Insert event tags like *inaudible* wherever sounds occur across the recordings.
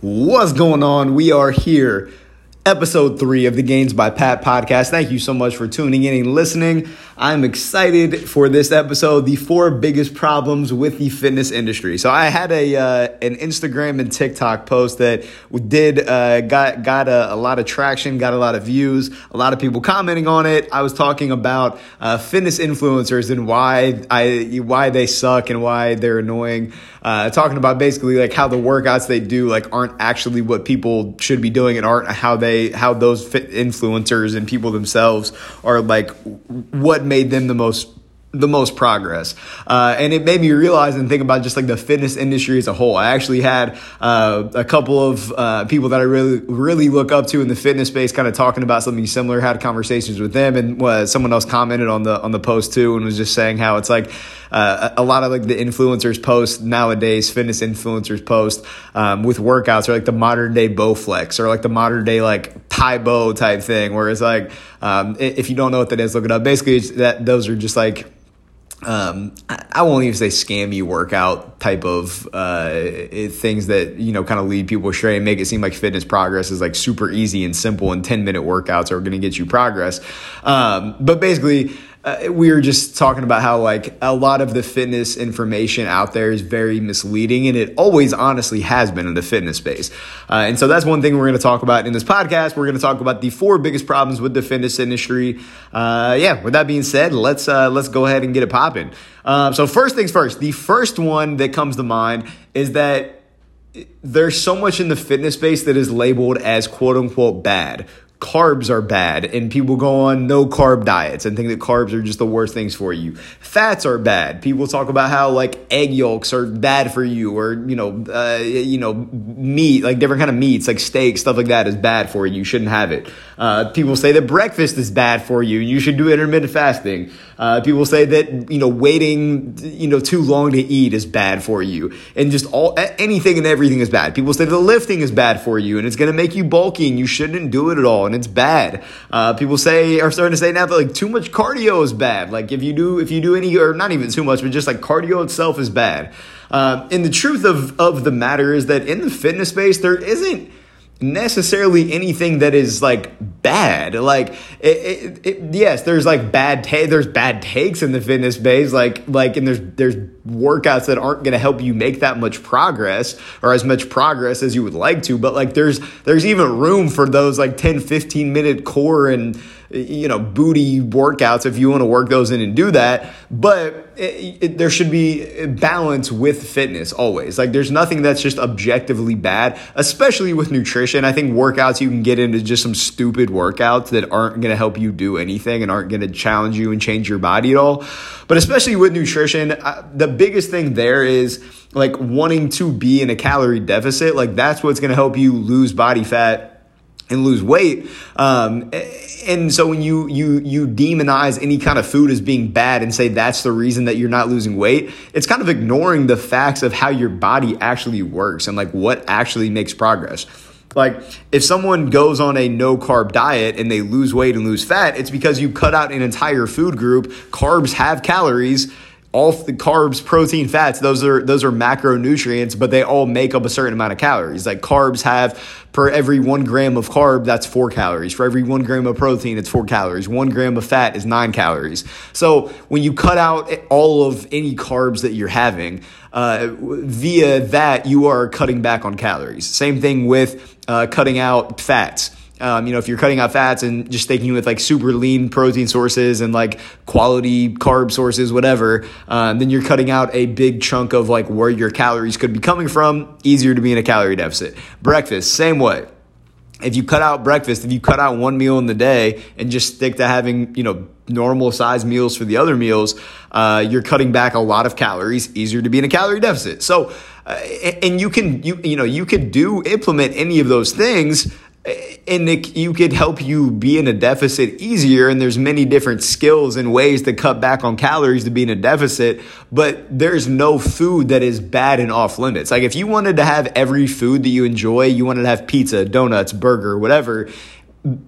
What's going on? We are here episode three of the Gains by Pat podcast. Thank you so much for tuning in and listening. I'm excited for this episode. The four biggest problems with the fitness industry. So I had a uh, an Instagram and TikTok post that did uh, got got a, a, lot of traction, got a lot of views, a lot of people commenting on it. I was talking about uh, fitness influencers and why I why they suck and why they're annoying. Uh, talking about basically like how the workouts they do like aren't actually what people should be doing and aren't how they how those fit influencers and people themselves are like what made them the most the most progress. Uh, and it made me realize and think about just like the fitness industry as a whole. I actually had uh, a couple of uh, people that I really, really look up to in the fitness space kind of talking about something similar, had conversations with them. And uh, someone else commented on the, on the post too and was just saying how it's like uh, a lot of like the influencers post nowadays, fitness influencers post um, with workouts or like the modern day Bowflex or like the modern day like Tae Bo type thing, where it's like, um, if you don't know what that is, look it up. Basically, that those are just like um, I won't even say scammy workout type of uh, things that you know kind of lead people astray and make it seem like fitness progress is like super easy and simple and 10 minute workouts are going to get you progress. Um, but basically, uh, we were just talking about how like a lot of the fitness information out there is very misleading and it always honestly has been in the fitness space. Uh, and so that's one thing we're going to talk about in this podcast. We're going to talk about the four biggest problems with the fitness industry. Uh, yeah with that being said let's uh, let's go ahead and get it popping. Um, so first things first the first one that comes to mind is that there's so much in the fitness space that is labeled as quote unquote bad carbs are bad and people go on no carb diets and think that carbs are just the worst things for you. Fats are bad. People talk about how like egg yolks are bad for you or you know uh, you know meat like different kind of meats like steak stuff like that is bad for you. You shouldn't have it. Uh, people say that breakfast is bad for you. You should do intermittent fasting. Uh, people say that you know waiting you know too long to eat is bad for you. And just all anything and everything is bad. People say that lifting is bad for you and it's going to make you bulky and you shouldn't do it at all and it's bad. Uh, people say are starting to say now that like too much cardio is bad. Like if you do if you do any or not even too much, but just like cardio itself is bad. Uh, and the truth of of the matter is that in the fitness space there isn't necessarily anything that is like bad like it, it, it, yes there's like bad ta- there's bad takes in the fitness space like like and there's there's workouts that aren't going to help you make that much progress or as much progress as you would like to but like there's there's even room for those like 10 15 minute core and you know, booty workouts if you want to work those in and do that. But it, it, there should be balance with fitness always. Like there's nothing that's just objectively bad, especially with nutrition. I think workouts you can get into just some stupid workouts that aren't going to help you do anything and aren't going to challenge you and change your body at all. But especially with nutrition, the biggest thing there is like wanting to be in a calorie deficit. Like that's what's going to help you lose body fat and lose weight. Um, and so when you you you demonize any kind of food as being bad and say that's the reason that you're not losing weight, it's kind of ignoring the facts of how your body actually works and like what actually makes progress. Like if someone goes on a no carb diet and they lose weight and lose fat, it's because you cut out an entire food group. Carbs have calories all the carbs, protein, fats, those are those are macronutrients, but they all make up a certain amount of calories. Like carbs have per every one gram of carb, that's four calories. For every one gram of protein, it's four calories. One gram of fat is nine calories. So when you cut out all of any carbs that you're having, uh, via that you are cutting back on calories. Same thing with uh, cutting out fats. Um, you know, if you're cutting out fats and just sticking with like super lean protein sources and like quality carb sources, whatever, um, then you're cutting out a big chunk of like where your calories could be coming from. Easier to be in a calorie deficit. Breakfast, same way. If you cut out breakfast, if you cut out one meal in the day and just stick to having, you know, normal size meals for the other meals, uh, you're cutting back a lot of calories. Easier to be in a calorie deficit. So, uh, and you can, you, you know, you could do implement any of those things and it, you could help you be in a deficit easier and there's many different skills and ways to cut back on calories to be in a deficit but there's no food that is bad and off limits. Like if you wanted to have every food that you enjoy you wanted to have pizza donuts burger whatever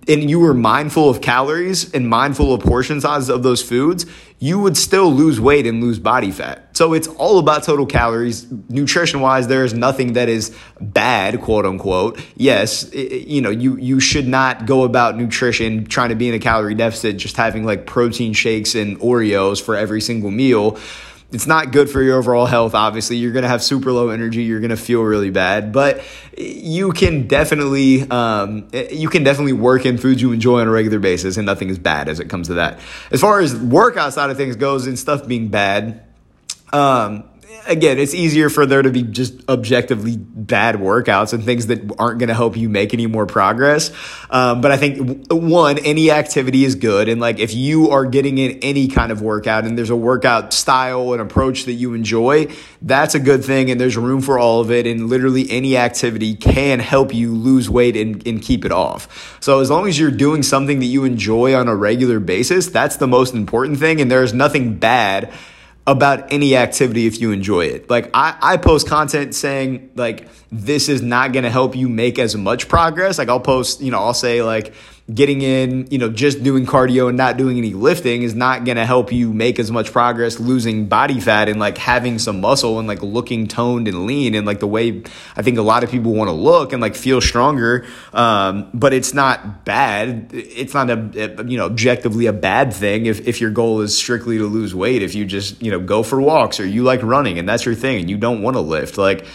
and you were mindful of calories and mindful of portion sizes of those foods, you would still lose weight and lose body fat. So it's all about total calories. Nutrition wise, there is nothing that is bad, quote unquote. Yes, it, you know, you, you should not go about nutrition trying to be in a calorie deficit, just having like protein shakes and Oreos for every single meal it's not good for your overall health. Obviously, you're going to have super low energy. You're going to feel really bad, but you can definitely, um, you can definitely work in foods you enjoy on a regular basis and nothing is bad as it comes to that. As far as workout side of things goes and stuff being bad, um, again, it's easier for there to be just objectively bad workouts and things that aren't going to help you make any more progress. Um, but I think one, any activity is good. And like if you are getting in any kind of workout and there's a workout style and approach that you enjoy, that's a good thing. And there's room for all of it. And literally any activity can help you lose weight and, and keep it off. So as long as you're doing something that you enjoy on a regular basis, that's the most important thing. And there's nothing bad about any activity if you enjoy it. Like I, I post content saying like this is not going to help you make as much progress. Like I'll post, you know, I'll say like getting in, you know, just doing cardio and not doing any lifting is not going to help you make as much progress losing body fat and like having some muscle and like looking toned and lean and like the way I think a lot of people want to look and like feel stronger. Um, but it's not bad. It's not a, you know, objectively a bad thing if, if your goal is strictly to lose weight. If you just, you know, go for walks or you like running and that's your thing and you don't want to lift, like,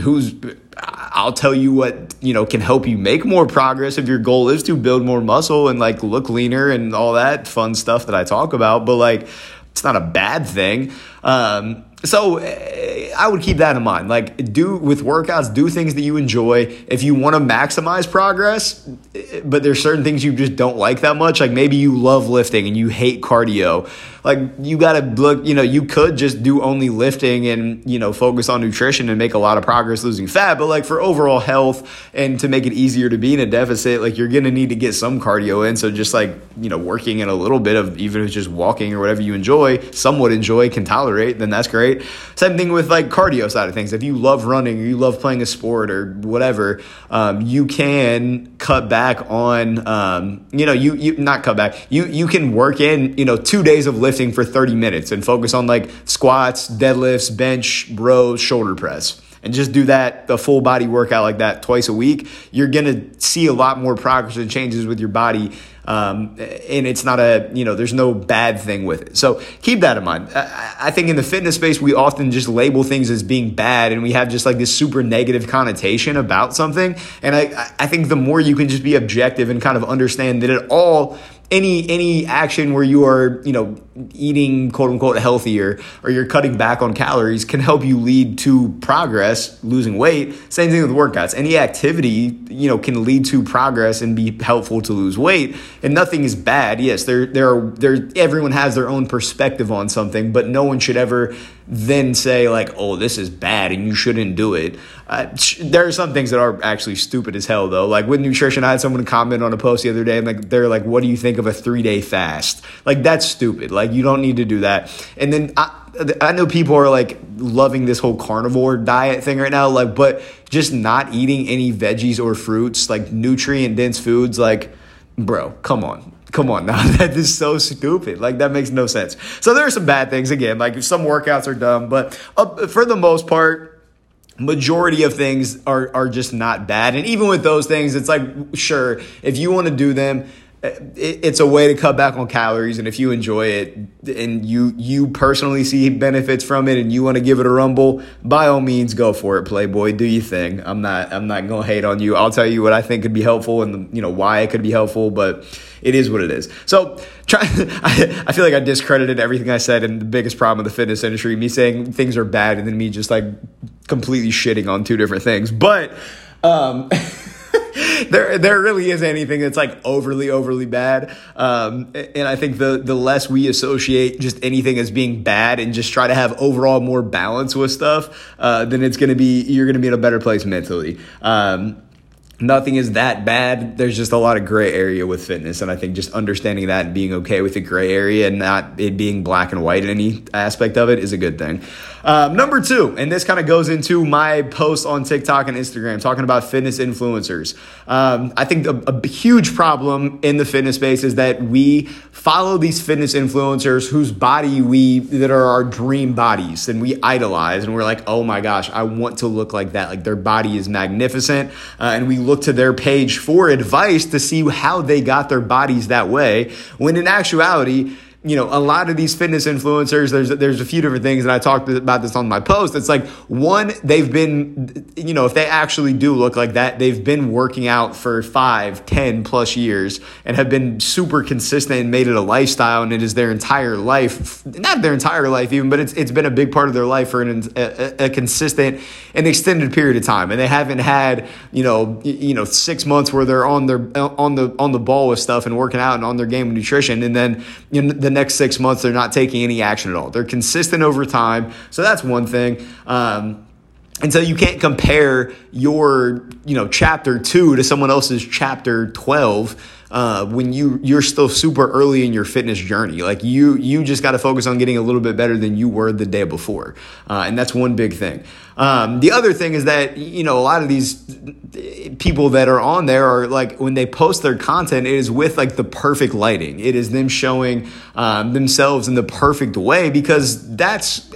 who's I'll tell you what, you know, can help you make more progress if your goal is to build more muscle and like look leaner and all that fun stuff that I talk about, but like it's not a bad thing. Um, so eh, I would keep that in mind. Like do with workouts, do things that you enjoy. If you want to maximize progress, eh, but there's certain things you just don't like that much, like maybe you love lifting and you hate cardio like you got to look, you know, you could just do only lifting and, you know, focus on nutrition and make a lot of progress losing fat. But like for overall health and to make it easier to be in a deficit, like you're going to need to get some cardio in. So just like, you know, working in a little bit of even if it's just walking or whatever you enjoy, somewhat enjoy, can tolerate, then that's great. Same thing with like cardio side of things. If you love running or you love playing a sport or whatever, um, you can cut back on, um, you know, you, you not cut back, you, you can work in, you know, two days of lifting lifting for 30 minutes and focus on like squats, deadlifts, bench, rows, shoulder press. And just do that, the full body workout like that twice a week. You're gonna see a lot more progress and changes with your body um, and it's not a, you know, there's no bad thing with it. So keep that in mind. I, I, think in the fitness space, we often just label things as being bad and we have just like this super negative connotation about something. And I, I think the more you can just be objective and kind of understand that it all any any action where you are you know eating quote unquote healthier or you're cutting back on calories can help you lead to progress losing weight same thing with workouts any activity you know can lead to progress and be helpful to lose weight and nothing is bad yes there there are there everyone has their own perspective on something but no one should ever then say like oh this is bad and you shouldn't do it. Uh, there are some things that are actually stupid as hell though. Like with nutrition i had someone comment on a post the other day and like they're like what do you think of a three day fast? Like that's stupid. Like you don't need to do that. And then I, I know people are like loving this whole carnivore diet thing right now, like, but just not eating any veggies or fruits, like nutrient dense foods, like, bro, come on. Come on now, *laughs* that is so stupid. Like that makes no sense. So there are some bad things again. Like some workouts are dumb, but uh, for the most part, majority of things are are just not bad. And even with those things, it's like sure if you want to do them, it's a way to cut back on calories and if you enjoy it and you you personally see benefits from it and you want to give it a rumble by all means go for it playboy. Do your thing. I'm not i'm not gonna hate on you. I'll tell you what i think could be helpful and you know why it could be helpful but it is what it is. So try *laughs* I, I feel like i discredited everything i said and the biggest problem of the fitness industry me saying things are bad and then me just like completely shitting on two different things. But um *laughs* there there really is anything that's like overly overly bad. Um, and I think the the less we associate just anything as being bad and just try to have overall more balance with stuff, uh, then it's gonna be you're gonna be in a better place mentally. Um, nothing is that bad. There's just a lot of gray area with fitness. And I think just understanding that and being okay with the gray area and not it being black and white in any aspect of it is a good thing. Um, number two, and this kind of goes into my post on TikTok and Instagram talking about fitness influencers. Um, I think a, a, huge problem in the fitness space is that we follow these fitness influencers whose body we that are our dream bodies and we idolize and we're like, oh my gosh, I want to look like that. Like their body is magnificent, uh, and we look to their page for advice to see how they got their bodies that way. When in actuality, you know, a lot of these fitness influencers, there's there's a few different things, and I talked about this on my post. It's like one, they've been, you know, if they actually do look like that, they've been working out for five, ten plus years and have been super consistent and made it a lifestyle, and it is their entire life, not their entire life even, but it's it's been a big part of their life for an, a, a consistent and extended period of time, and they haven't had, you know, you know, six months where they're on their on the on the ball with stuff and working out and on their game of nutrition, and then you know the next six months, they're not taking any action at all. They're consistent over time. So that's one thing. Um, and so you can't compare your, you know, chapter two to someone else's chapter 12 uh, when you you're still super early in your fitness journey. Like you you just got to focus on getting a little bit better than you were the day before, uh, and that's one big thing. Um, the other thing is that you know a lot of these people that are on there are like when they post their content, it is with like the perfect lighting. It is them showing um, themselves in the perfect way because that's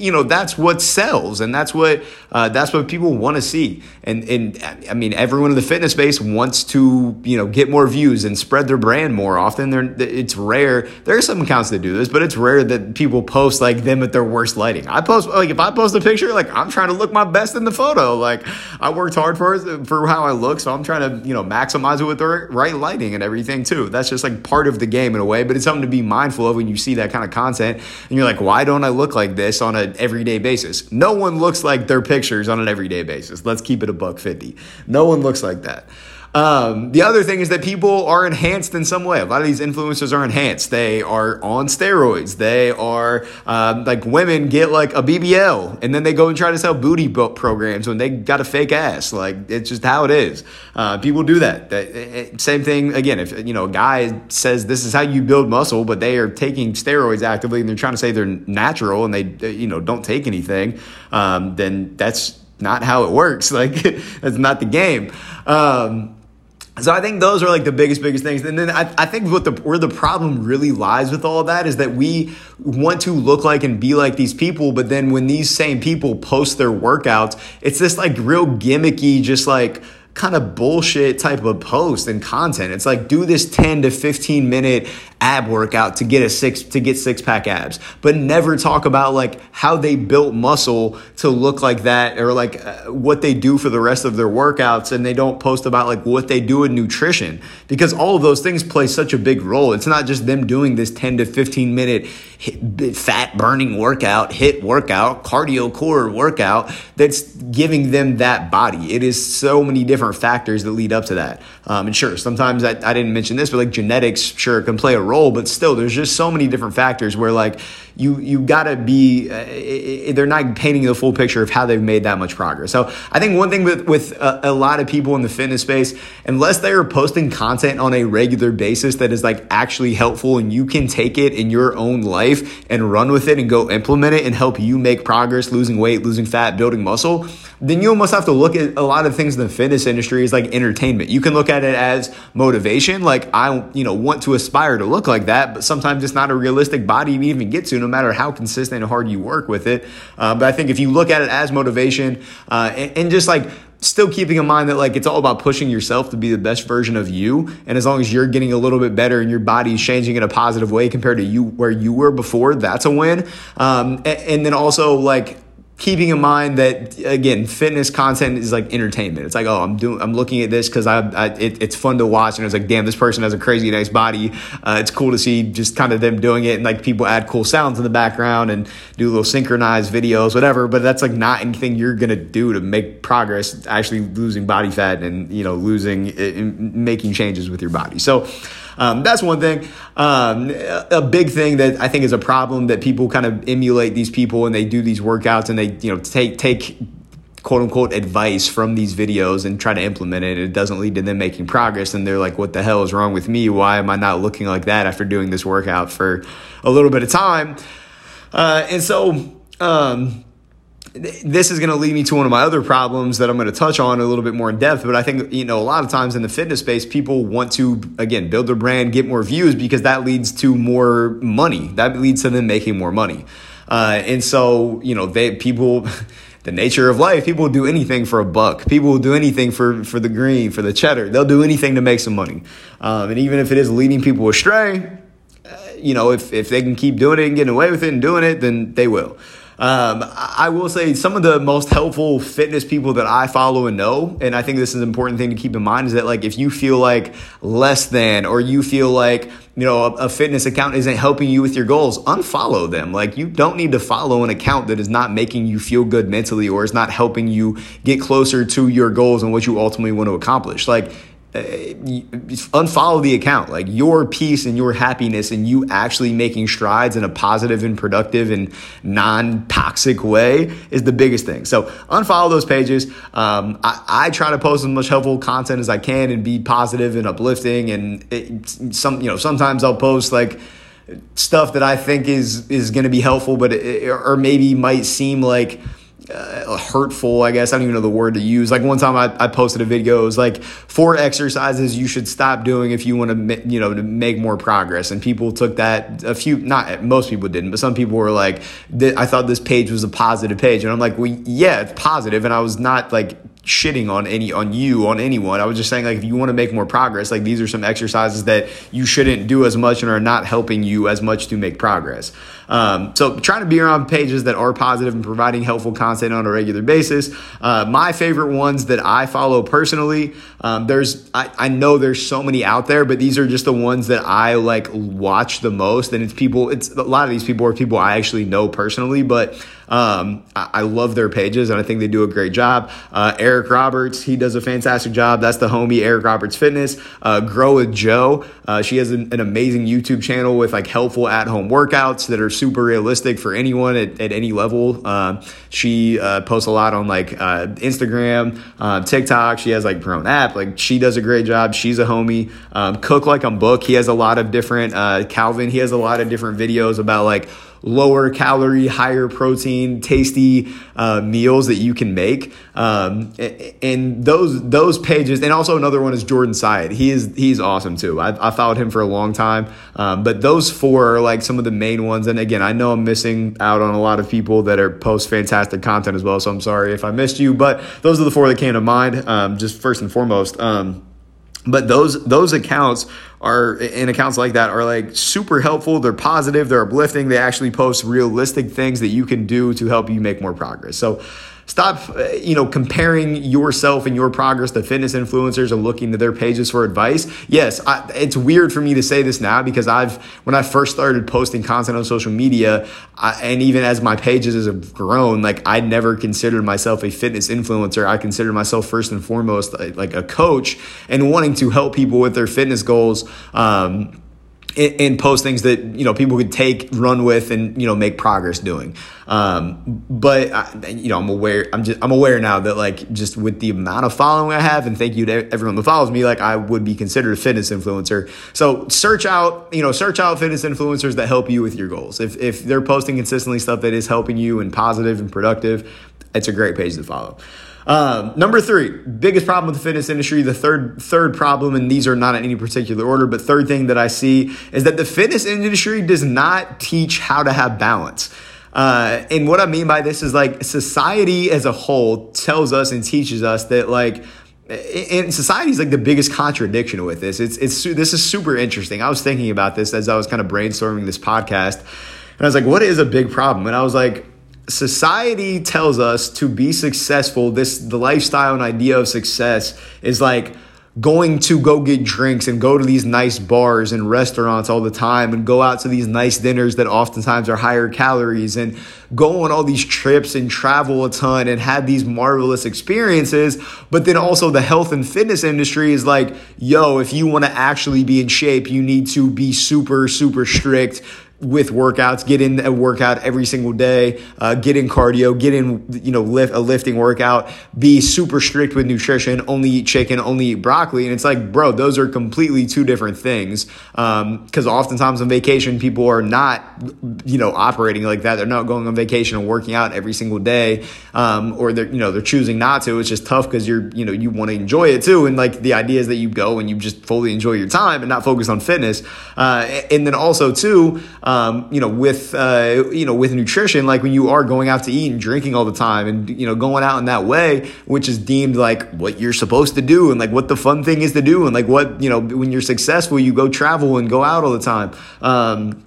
you know that's what sells and that's what uh, that's what people want to see. And and I mean everyone in the fitness space wants to you know get more views and spread their brand more. Often They're, it's rare there are some accounts that do this but it's rare that people post like them at their worst lighting. I post like if I post a picture like I'm trying to look my best in the photo. Like I worked hard for it for how I look so I'm trying to you know maximize it with the right lighting and everything too. That's just like part of the game in a way but it's something to be mindful of when you see that kind of content and you're like why don't I look like this on a everyday basis. No one looks like their pictures on an everyday basis. Let's keep it a buck 50. No one looks like that. Um, the other thing is that people are enhanced in some way. A lot of these influencers are enhanced. They are on steroids. They are um, like women get like a BBL and then they go and try to sell booty book programs when they got a fake ass. Like it's just how it is. Uh, people do that. that it, same thing again. If you know a guy says this is how you build muscle, but they are taking steroids actively and they're trying to say they're natural and they you know don't take anything, um, then that's not how it works. *laughs* Like that's not the game. Um, so I think those are like the biggest, biggest things. And then I, I think what the where the problem really lies with all of that is that we want to look like and be like these people, but then when these same people post their workouts, it's this like real gimmicky, just like kind of bullshit type of post and content. It's like do this 10 to 15 minute ab workout to get a six to get six pack abs, but never talk about like how they built muscle to look like that or like uh, what they do for the rest of their workouts and they don't post about like what they do in nutrition because all of those things play such a big role. It's not just them doing this 10 to 15 minute fat burning workout, hit workout, cardio core workout that's giving them that body. It is so many different factors that lead up to that. Um, and sure, sometimes I, I didn't mention this, but like genetics sure can play a role, but still, there's just so many different factors where like you you gotta be. Uh, they're not painting the full picture of how they've made that much progress. So I think one thing with with a, a lot of people in the fitness space, unless they are posting content on a regular basis that is like actually helpful and you can take it in your own life and run with it and go implement it and help you make progress, losing weight, losing fat, building muscle, then you almost have to look at a lot of things in the fitness industry as like entertainment. You can look at it as motivation, like I you know want to aspire to look like that, but sometimes it's not a realistic body to even get to, no matter how consistent and hard you work with it. Uh, but I think if you look at it as motivation uh, and, and just like still keeping in mind that like it's all about pushing yourself to be the best version of you and as long as you're getting a little bit better and your body's changing in a positive way compared to you where you were before that's a win um, and, and then also like keeping in mind that again fitness content is like entertainment. It's like oh i'm doing i'm looking at this because I, I it, it's fun to watch and it's like damn this person has a crazy nice body. Uh, it's cool to see just kind of them doing it and like people add cool sounds in the background and do little synchronized videos whatever but that's like not anything you're gonna do to make progress actually losing body fat and you know losing making changes with your body. So um, that's one thing. Um, a big thing that I think is a problem that people kind of emulate these people and they do these workouts and they you know take take quote unquote advice from these videos and try to implement it, it doesn't lead to them making progress. And they're like, what the hell is wrong with me? Why am I not looking like that after doing this workout for a little bit of time? Uh, and so, um, this is going to lead me to one of my other problems that I'm going to touch on a little bit more in depth. But I think, you know, a lot of times in the fitness space, people want to, again, build their brand, get more views because that leads to more money. That leads to them making more money. Uh, and so, you know, they, people, *laughs* the nature of life, people will do anything for a buck. People will do anything for, for the green, for the cheddar. They'll do anything to make some money. Um, and even if it is leading people astray, uh, you know, if, if they can keep doing it and getting away with it and doing it, then they will. Um, I will say some of the most helpful fitness people that I follow and know, and I think this is an important thing to keep in mind, is that like if you feel like less than or you feel like you know a, a fitness account isn't helping you with your goals, unfollow them. Like you don't need to follow an account that is not making you feel good mentally or is not helping you get closer to your goals and what you ultimately want to accomplish. Like unfollow the account. Like your peace and your happiness and you actually making strides in a positive and productive and non toxic way is the biggest thing. So unfollow those pages. Um, I, I, try to post as much helpful content as I can and be positive and uplifting. And it, some, you know, sometimes I'll post like, stuff that I think is is going to be helpful, but it, or maybe might seem like uh, hurtful, I guess. I don't even know the word to use. Like one time I, I posted a video, it was like four exercises you should stop doing if you want to, you know, to make more progress. And people took that a few, not most people didn't, but some people were like, I thought this page was a positive page. And I'm like, well, yeah, it's positive. And I was not like shitting on any on you on anyone. I was just saying like if you want to make more progress like these are some exercises that you shouldn't do as much and are not helping you as much to make progress. Um, so trying to be around pages that are positive and providing helpful content on a regular basis. Uh, my favorite ones that i follow personally um, there's I, I know there's so many out there but these are just the ones that i like watch the most. And it's people it's a lot of these people are people i actually know personally but um, I, I, love their pages and I think they do a great job. Uh, Eric Roberts, he does a fantastic job. That's the homie, Eric Roberts Fitness. Uh, Grow with Jo, uh, she has an, an, amazing YouTube channel with like helpful at home workouts that are super realistic for anyone at, at any level. Uh, she uh, posts a lot on like uh, Instagram, TikTok. She has like her own app. Like she does a great job. She's a homie. Um, Cook Like a Book. He has a lot of different, Calvin, he has a lot of different videos about like, lower calorie, higher protein, tasty uh, meals that you can make. Um, and those those pages, and also another one is Jordan Syatt. He is he's awesome too. I, I followed him for a long time. Um, but those four are like some of the main ones. And again, I know I'm missing out on a lot of people that are post fantastic content as well. So I'm sorry if I missed you. But those are the four that came to mind. Um, just first and foremost. Um, but those those accounts are in accounts like that are like super helpful. They're positive. They're uplifting. They actually post realistic things that you can do to help you make more progress. So Stop, uh, you know, comparing yourself and your progress to fitness influencers and looking to their pages for advice. Yes, I, it's weird for me to say this now because I've, when I first started posting content on social media, I, and even as my pages have grown, like I never considered myself a fitness influencer. I consider myself first and foremost like a coach and wanting to help people with their fitness goals. Um, and post things that you know people could take, run with, and you know make progress doing. Um, but I, you know, I'm aware. I'm just I'm aware now that like just with the amount of following I have, and thank you to everyone that follows me, like I would be considered a fitness influencer. So search out you know search out fitness influencers that help you with your goals. If if they're posting consistently stuff that is helping you and positive and productive, it's a great page to follow. Um, number three, biggest problem with the fitness industry. The third third problem, and these are not in any particular order, but third thing that I see is that the fitness industry does not teach how to have balance. Uh, and what I mean by this is like society as a whole tells us and teaches us that like and society is like the biggest contradiction with this. It's it's this is super interesting. I was thinking about this as I was kind of brainstorming this podcast, and I was like, what is a big problem? And I was like, society tells us to be successful this the lifestyle and idea of success is like going to go get drinks and go to these nice bars and restaurants all the time and go out to these nice dinners that oftentimes are higher calories and go on all these trips and travel a ton and have these marvelous experiences. But then also the health and fitness industry is like, yo, if you want to actually be in shape, you need to be super, super strict with workouts, get in a workout every single day, uh, get in cardio, get in, you know, lift a lifting workout, be super strict with nutrition, only eat chicken, only eat broccoli. And it's like, bro, those are completely two different things. Um, cause oftentimes on vacation, people are not, you know, operating like that. They're not going on vacation and working out every single day. Um, or they're, you know, they're choosing not to. It's just tough because you're, you know, you want to enjoy it too. And like the idea is that you go and you just fully enjoy your time and not focus on fitness. Uh, and then also too, um, you know, with uh, you know, with nutrition, like when you are going out to eat and drinking all the time, and you know, going out in that way, which is deemed like what you're supposed to do, and like what the fun thing is to do, and like what you know, when you're successful, you go travel and go out all the time. Um,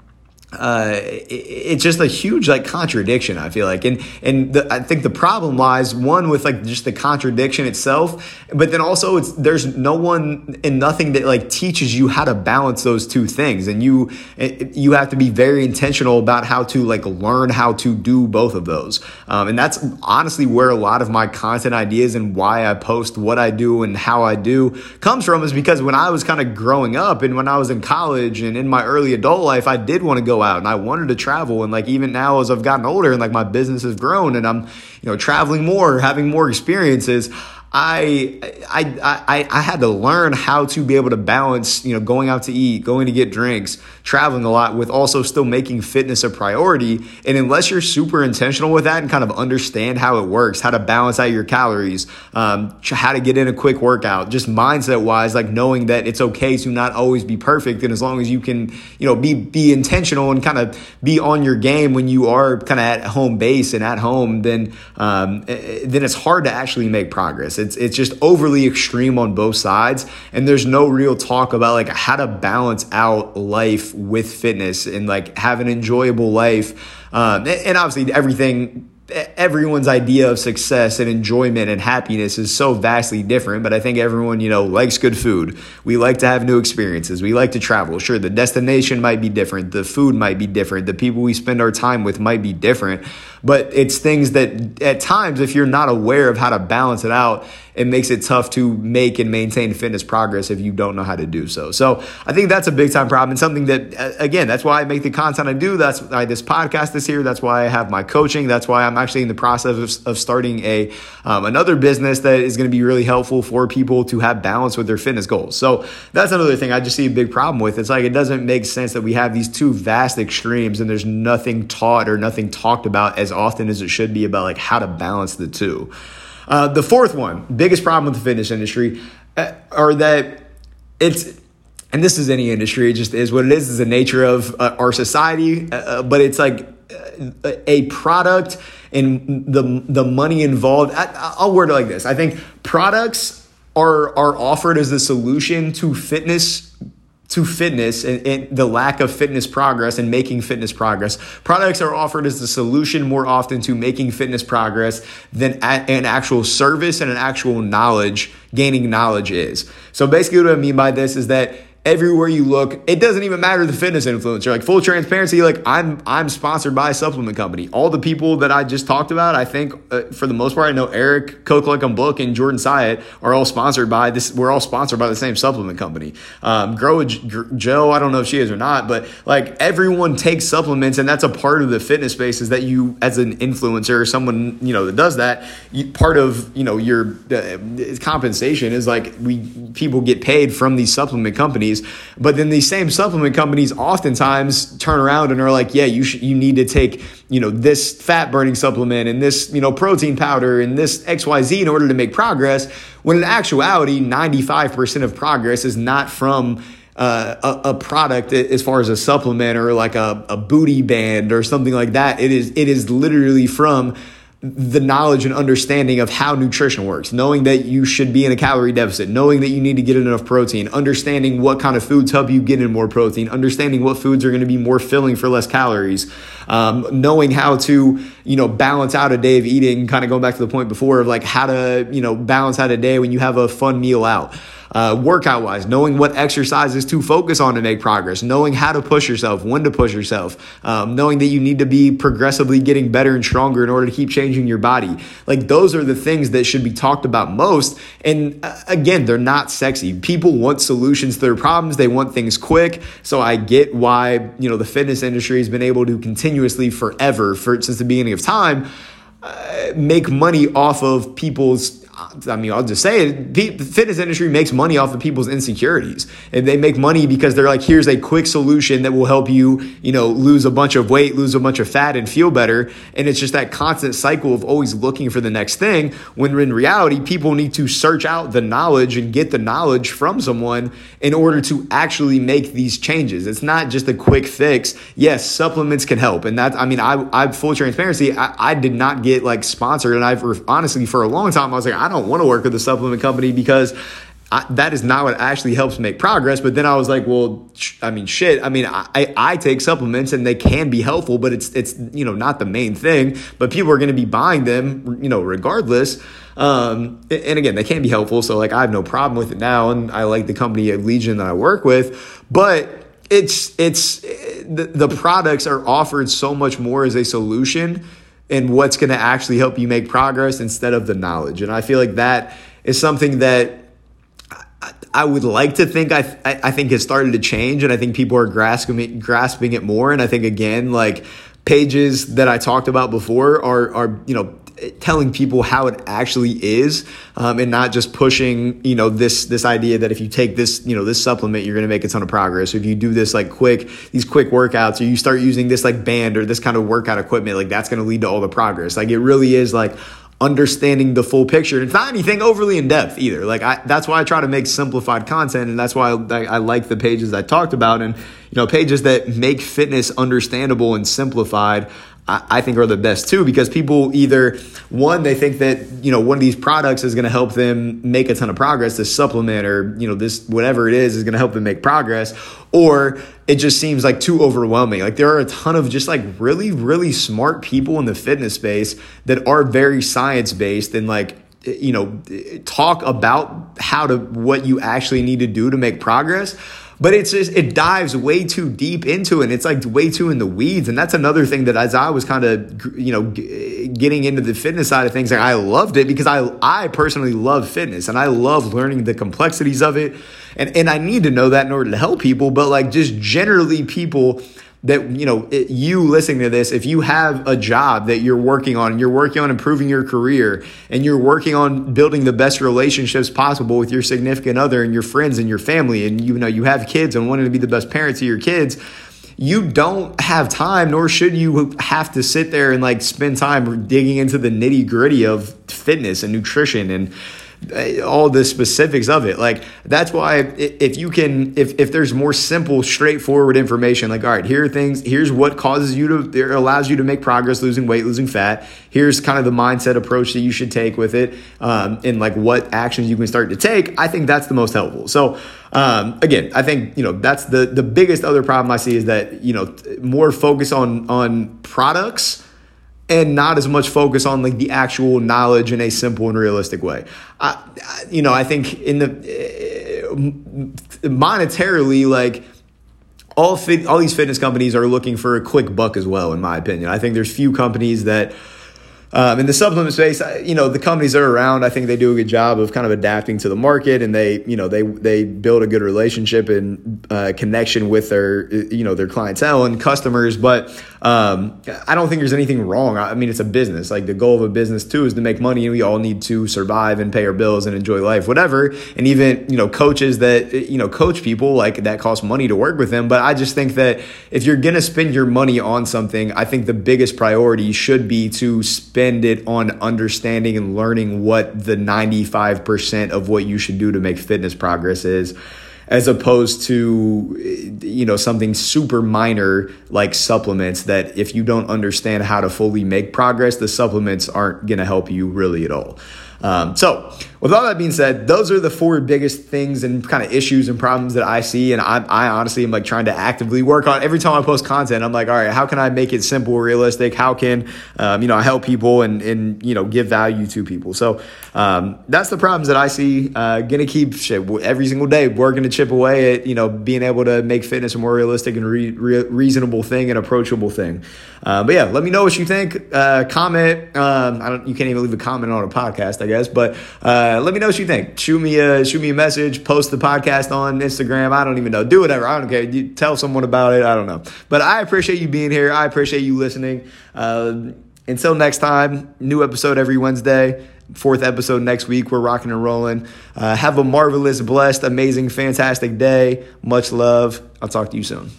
uh, it's just a huge like contradiction. I feel like, and and the, I think the problem lies one with like just the contradiction itself, but then also it's there's no one and nothing that like teaches you how to balance those two things, and you you have to be very intentional about how to like learn how to do both of those, um, and that's honestly where a lot of my content ideas and why I post what I do and how I do comes from is because when I was kind of growing up and when I was in college and in my early adult life, I did want to go out and I wanted to travel. And like even now as I've gotten older and like my business has grown and I'm, you know, traveling more, having more experiences, I, I, I, I had to learn how to be able to balance, you know, going out to eat, going to get drinks, traveling a lot with also still making fitness a priority. And unless you're super intentional with that and kind of understand how it works, how to balance out your calories, um, how to get in a quick workout, just mindset wise, like knowing that it's okay to not always be perfect. And as long as you can, you know, be, be intentional and kind of be on your game when you are kind of at home base and at home, then, um, eh, eh, then it's hard to actually make progress. It's it's just overly extreme on both sides, and there's no real talk about like how to balance out life with fitness and like have an enjoyable life. Um, and obviously, everything everyone's idea of success and enjoyment and happiness is so vastly different but i think everyone you know likes good food. We like to have new experiences. We like to travel. Sure the destination might be different. The food might be different. The people we spend our time with might be different. But it's things that at times if you're not aware of how to balance it out it makes it tough to make and maintain fitness progress if you don't know how to do so. So I think that's a big time problem and something that, again, that's why I make the content I do. That's why this podcast is here. That's why I have my coaching. That's why I'm actually in the process of, of starting a um, another business that is going to be really helpful for people to have balance with their fitness goals. So that's another thing I just see a big problem with. It's like it doesn't make sense that we have these two vast extremes and there's nothing taught or nothing talked about as often as it should be about like how to balance the two. Uh, the fourth one, biggest problem with the fitness industry, uh, are that it's, and this is any industry, it just is what it is, is the nature of uh, our society, uh, uh, but it's like a product and the, the money involved. I, I'll word it like this I think products are, are offered as the solution to fitness to fitness and, and, the lack of fitness progress and making fitness progress. Products are offered as the solution more often to making fitness progress than an actual service and an actual knowledge, gaining knowledge is. So basically, what I mean by this is that everywhere you look, it doesn't even matter the fitness influencer. Like full transparency, like I'm I'm sponsored by a supplement company. All the people that I just talked about, I think uh, for the most part, I know Eric, Coke Like Book, and Jordan Syatt are all sponsored by this. We're all sponsored by the same supplement company. Um, Grow Jo, I don't know if she is or not, but like everyone takes supplements, and that's a part of the fitness space. Is that you as an influencer or someone you know that does that? You, part of you know your uh, compensation is like we people get paid from these supplement companies companies. But then these same supplement companies oftentimes turn around and are like, yeah, you you need to take, you know, this fat burning supplement and this, you know, protein powder and this XYZ in order to make progress. When in actuality, 95% of progress is not from uh, a, a, product as far as a supplement or like a, a booty band or something like that. It is, it is literally from the knowledge and understanding of how nutrition works, knowing that you should be in a calorie deficit, knowing that you need to get enough protein, understanding what kind of foods help you get in more protein, understanding what foods are going to be more filling for less calories, um, knowing how to, you know, balance out a day of eating, kind of going back to the point before of like how to, you know, balance out a day when you have a fun meal out. Uh, workout wise, knowing what exercises to focus on to make progress, knowing how to push yourself, when to push yourself, um, knowing that you need to be progressively getting better and stronger in order to keep changing your body. Like those are the things that should be talked about most. And uh, again, they're not sexy. People want solutions to their problems. They want things quick. So I get why, you know, the fitness industry has been able to continuously forever for since the beginning of time uh, make money off of people's I mean, I'll just say it. The fitness industry makes money off of people's insecurities, and they make money because they're like, here's a quick solution that will help you, you know, lose a bunch of weight, lose a bunch of fat, and feel better. And it's just that constant cycle of always looking for the next thing. When in reality, people need to search out the knowledge and get the knowledge from someone in order to actually make these changes. It's not just a quick fix. Yes, supplements can help, and that I mean, I, I full transparency, I, I did not get like sponsored, and I've honestly for a long time I was like, I don't want to work with a supplement company because I, that is not what actually helps make progress. But then I was like, well, sh- I mean, shit. I mean, I, I take supplements and they can be helpful, but it's it's you know not the main thing. But people are going to be buying them, you know, regardless. Um, and again, they can be helpful. So like, I have no problem with it now, and I like the company Legion that I work with. But it's it's the, the products are offered so much more as a solution and what's going to actually help you make progress instead of the knowledge. And I feel like that is something that I would like to think I, I think has started to change, and I think people are grasping grasping it more. And I think again, like pages that I talked about before are are you know telling people how it actually is um, and not just pushing you know this this idea that if you take this you know this supplement you're going to make a ton of progress or if you do this like quick these quick workouts or you start using this like band or this kind of workout equipment like that's going to lead to all the progress like it really is like understanding the full picture. It's not anything overly in depth either. Like I, that's why I try to make simplified content, and that's why I, I, like the pages I talked about, and you know pages that make fitness understandable and simplified. I think are the best too because people either one they think that you know one of these products is going to help them make a ton of progress this supplement or you know this whatever it is is going to help them make progress or it just seems like too overwhelming. Like there are a ton of just like really really smart people in the fitness space that are very science based and like you know talk about how to what you actually need to do to make progress but it's just it dives way too deep into it. And it's like way too in the weeds, and that's another thing that as I was kind of you know getting into the fitness side of things, like I loved it because I I personally love fitness and I love learning the complexities of it, and and I need to know that in order to help people. But like just generally, people that you know it, you listening to this if you have a job that you're working on you're working on improving your career and you're working on building the best relationships possible with your significant other and your friends and your family and you know you have kids and wanting to be the best parent to your kids you don't have time nor should you have to sit there and like spend time digging into the nitty gritty of fitness and nutrition and all the specifics of it. Like that's why if you can, if if there's more simple, straightforward information, like all right, here are things. Here's what causes you to, there allows you to make progress, losing weight, losing fat. Here's kind of the mindset approach that you should take with it, um, and like what actions you can start to take. I think that's the most helpful. So. Um, again, I think you know that's the the biggest other problem I see is that you know more focus on on products and not as much focus on like the actual knowledge in a simple and realistic way. I, you know, I think in the uh, monetarily, like all fit, all these fitness companies are looking for a quick buck as well. In my opinion, I think there's few companies that um, in the supplement space, you know, the companies that are around, I think they do a good job of kind of adapting to the market, and they, you know, they they build a good relationship and uh, connection with their, you know, their clientele and customers. But um, I don't think there's anything wrong. I mean, it's a business. Like the goal of a business too is to make money, and we all need to survive and pay our bills and enjoy life, whatever. And even you know, coaches that you know coach people like that cost money to work with them. But I just think that if you're gonna spend your money on something, I think the biggest priority should be to spend spend it on understanding and learning what the 95% of what you should do to make fitness progress is as opposed to you know something super minor like supplements that if you don't understand how to fully make progress the supplements aren't going to help you really at all um, so with all that being said, those are the four biggest things and kind of issues and problems that I see. And I, I honestly am like trying to actively work on every time I post content. I'm like, all right, how can I make it simple, realistic? How can, um, you know, I help people and, and, you know, give value to people? So um, that's the problems that I see. Uh, gonna keep shit every single day working to chip away at, you know, being able to make fitness a more realistic and re- re- reasonable thing and approachable thing. Uh, but yeah, let me know what you think. Uh, comment. Um, I don't. You can't even leave a comment on a podcast, I guess. But uh, let me know what you think. Shoot me a shoot me a message. Post the podcast on Instagram. I don't even know. Do whatever. I don't care. You tell someone about it. I don't know. But I appreciate you being here. I appreciate you listening. Uh, until next time, new episode every Wednesday. Fourth episode next week. We're rocking and rolling. Uh, have a marvelous, blessed, amazing, fantastic day. Much love. I'll talk to you soon.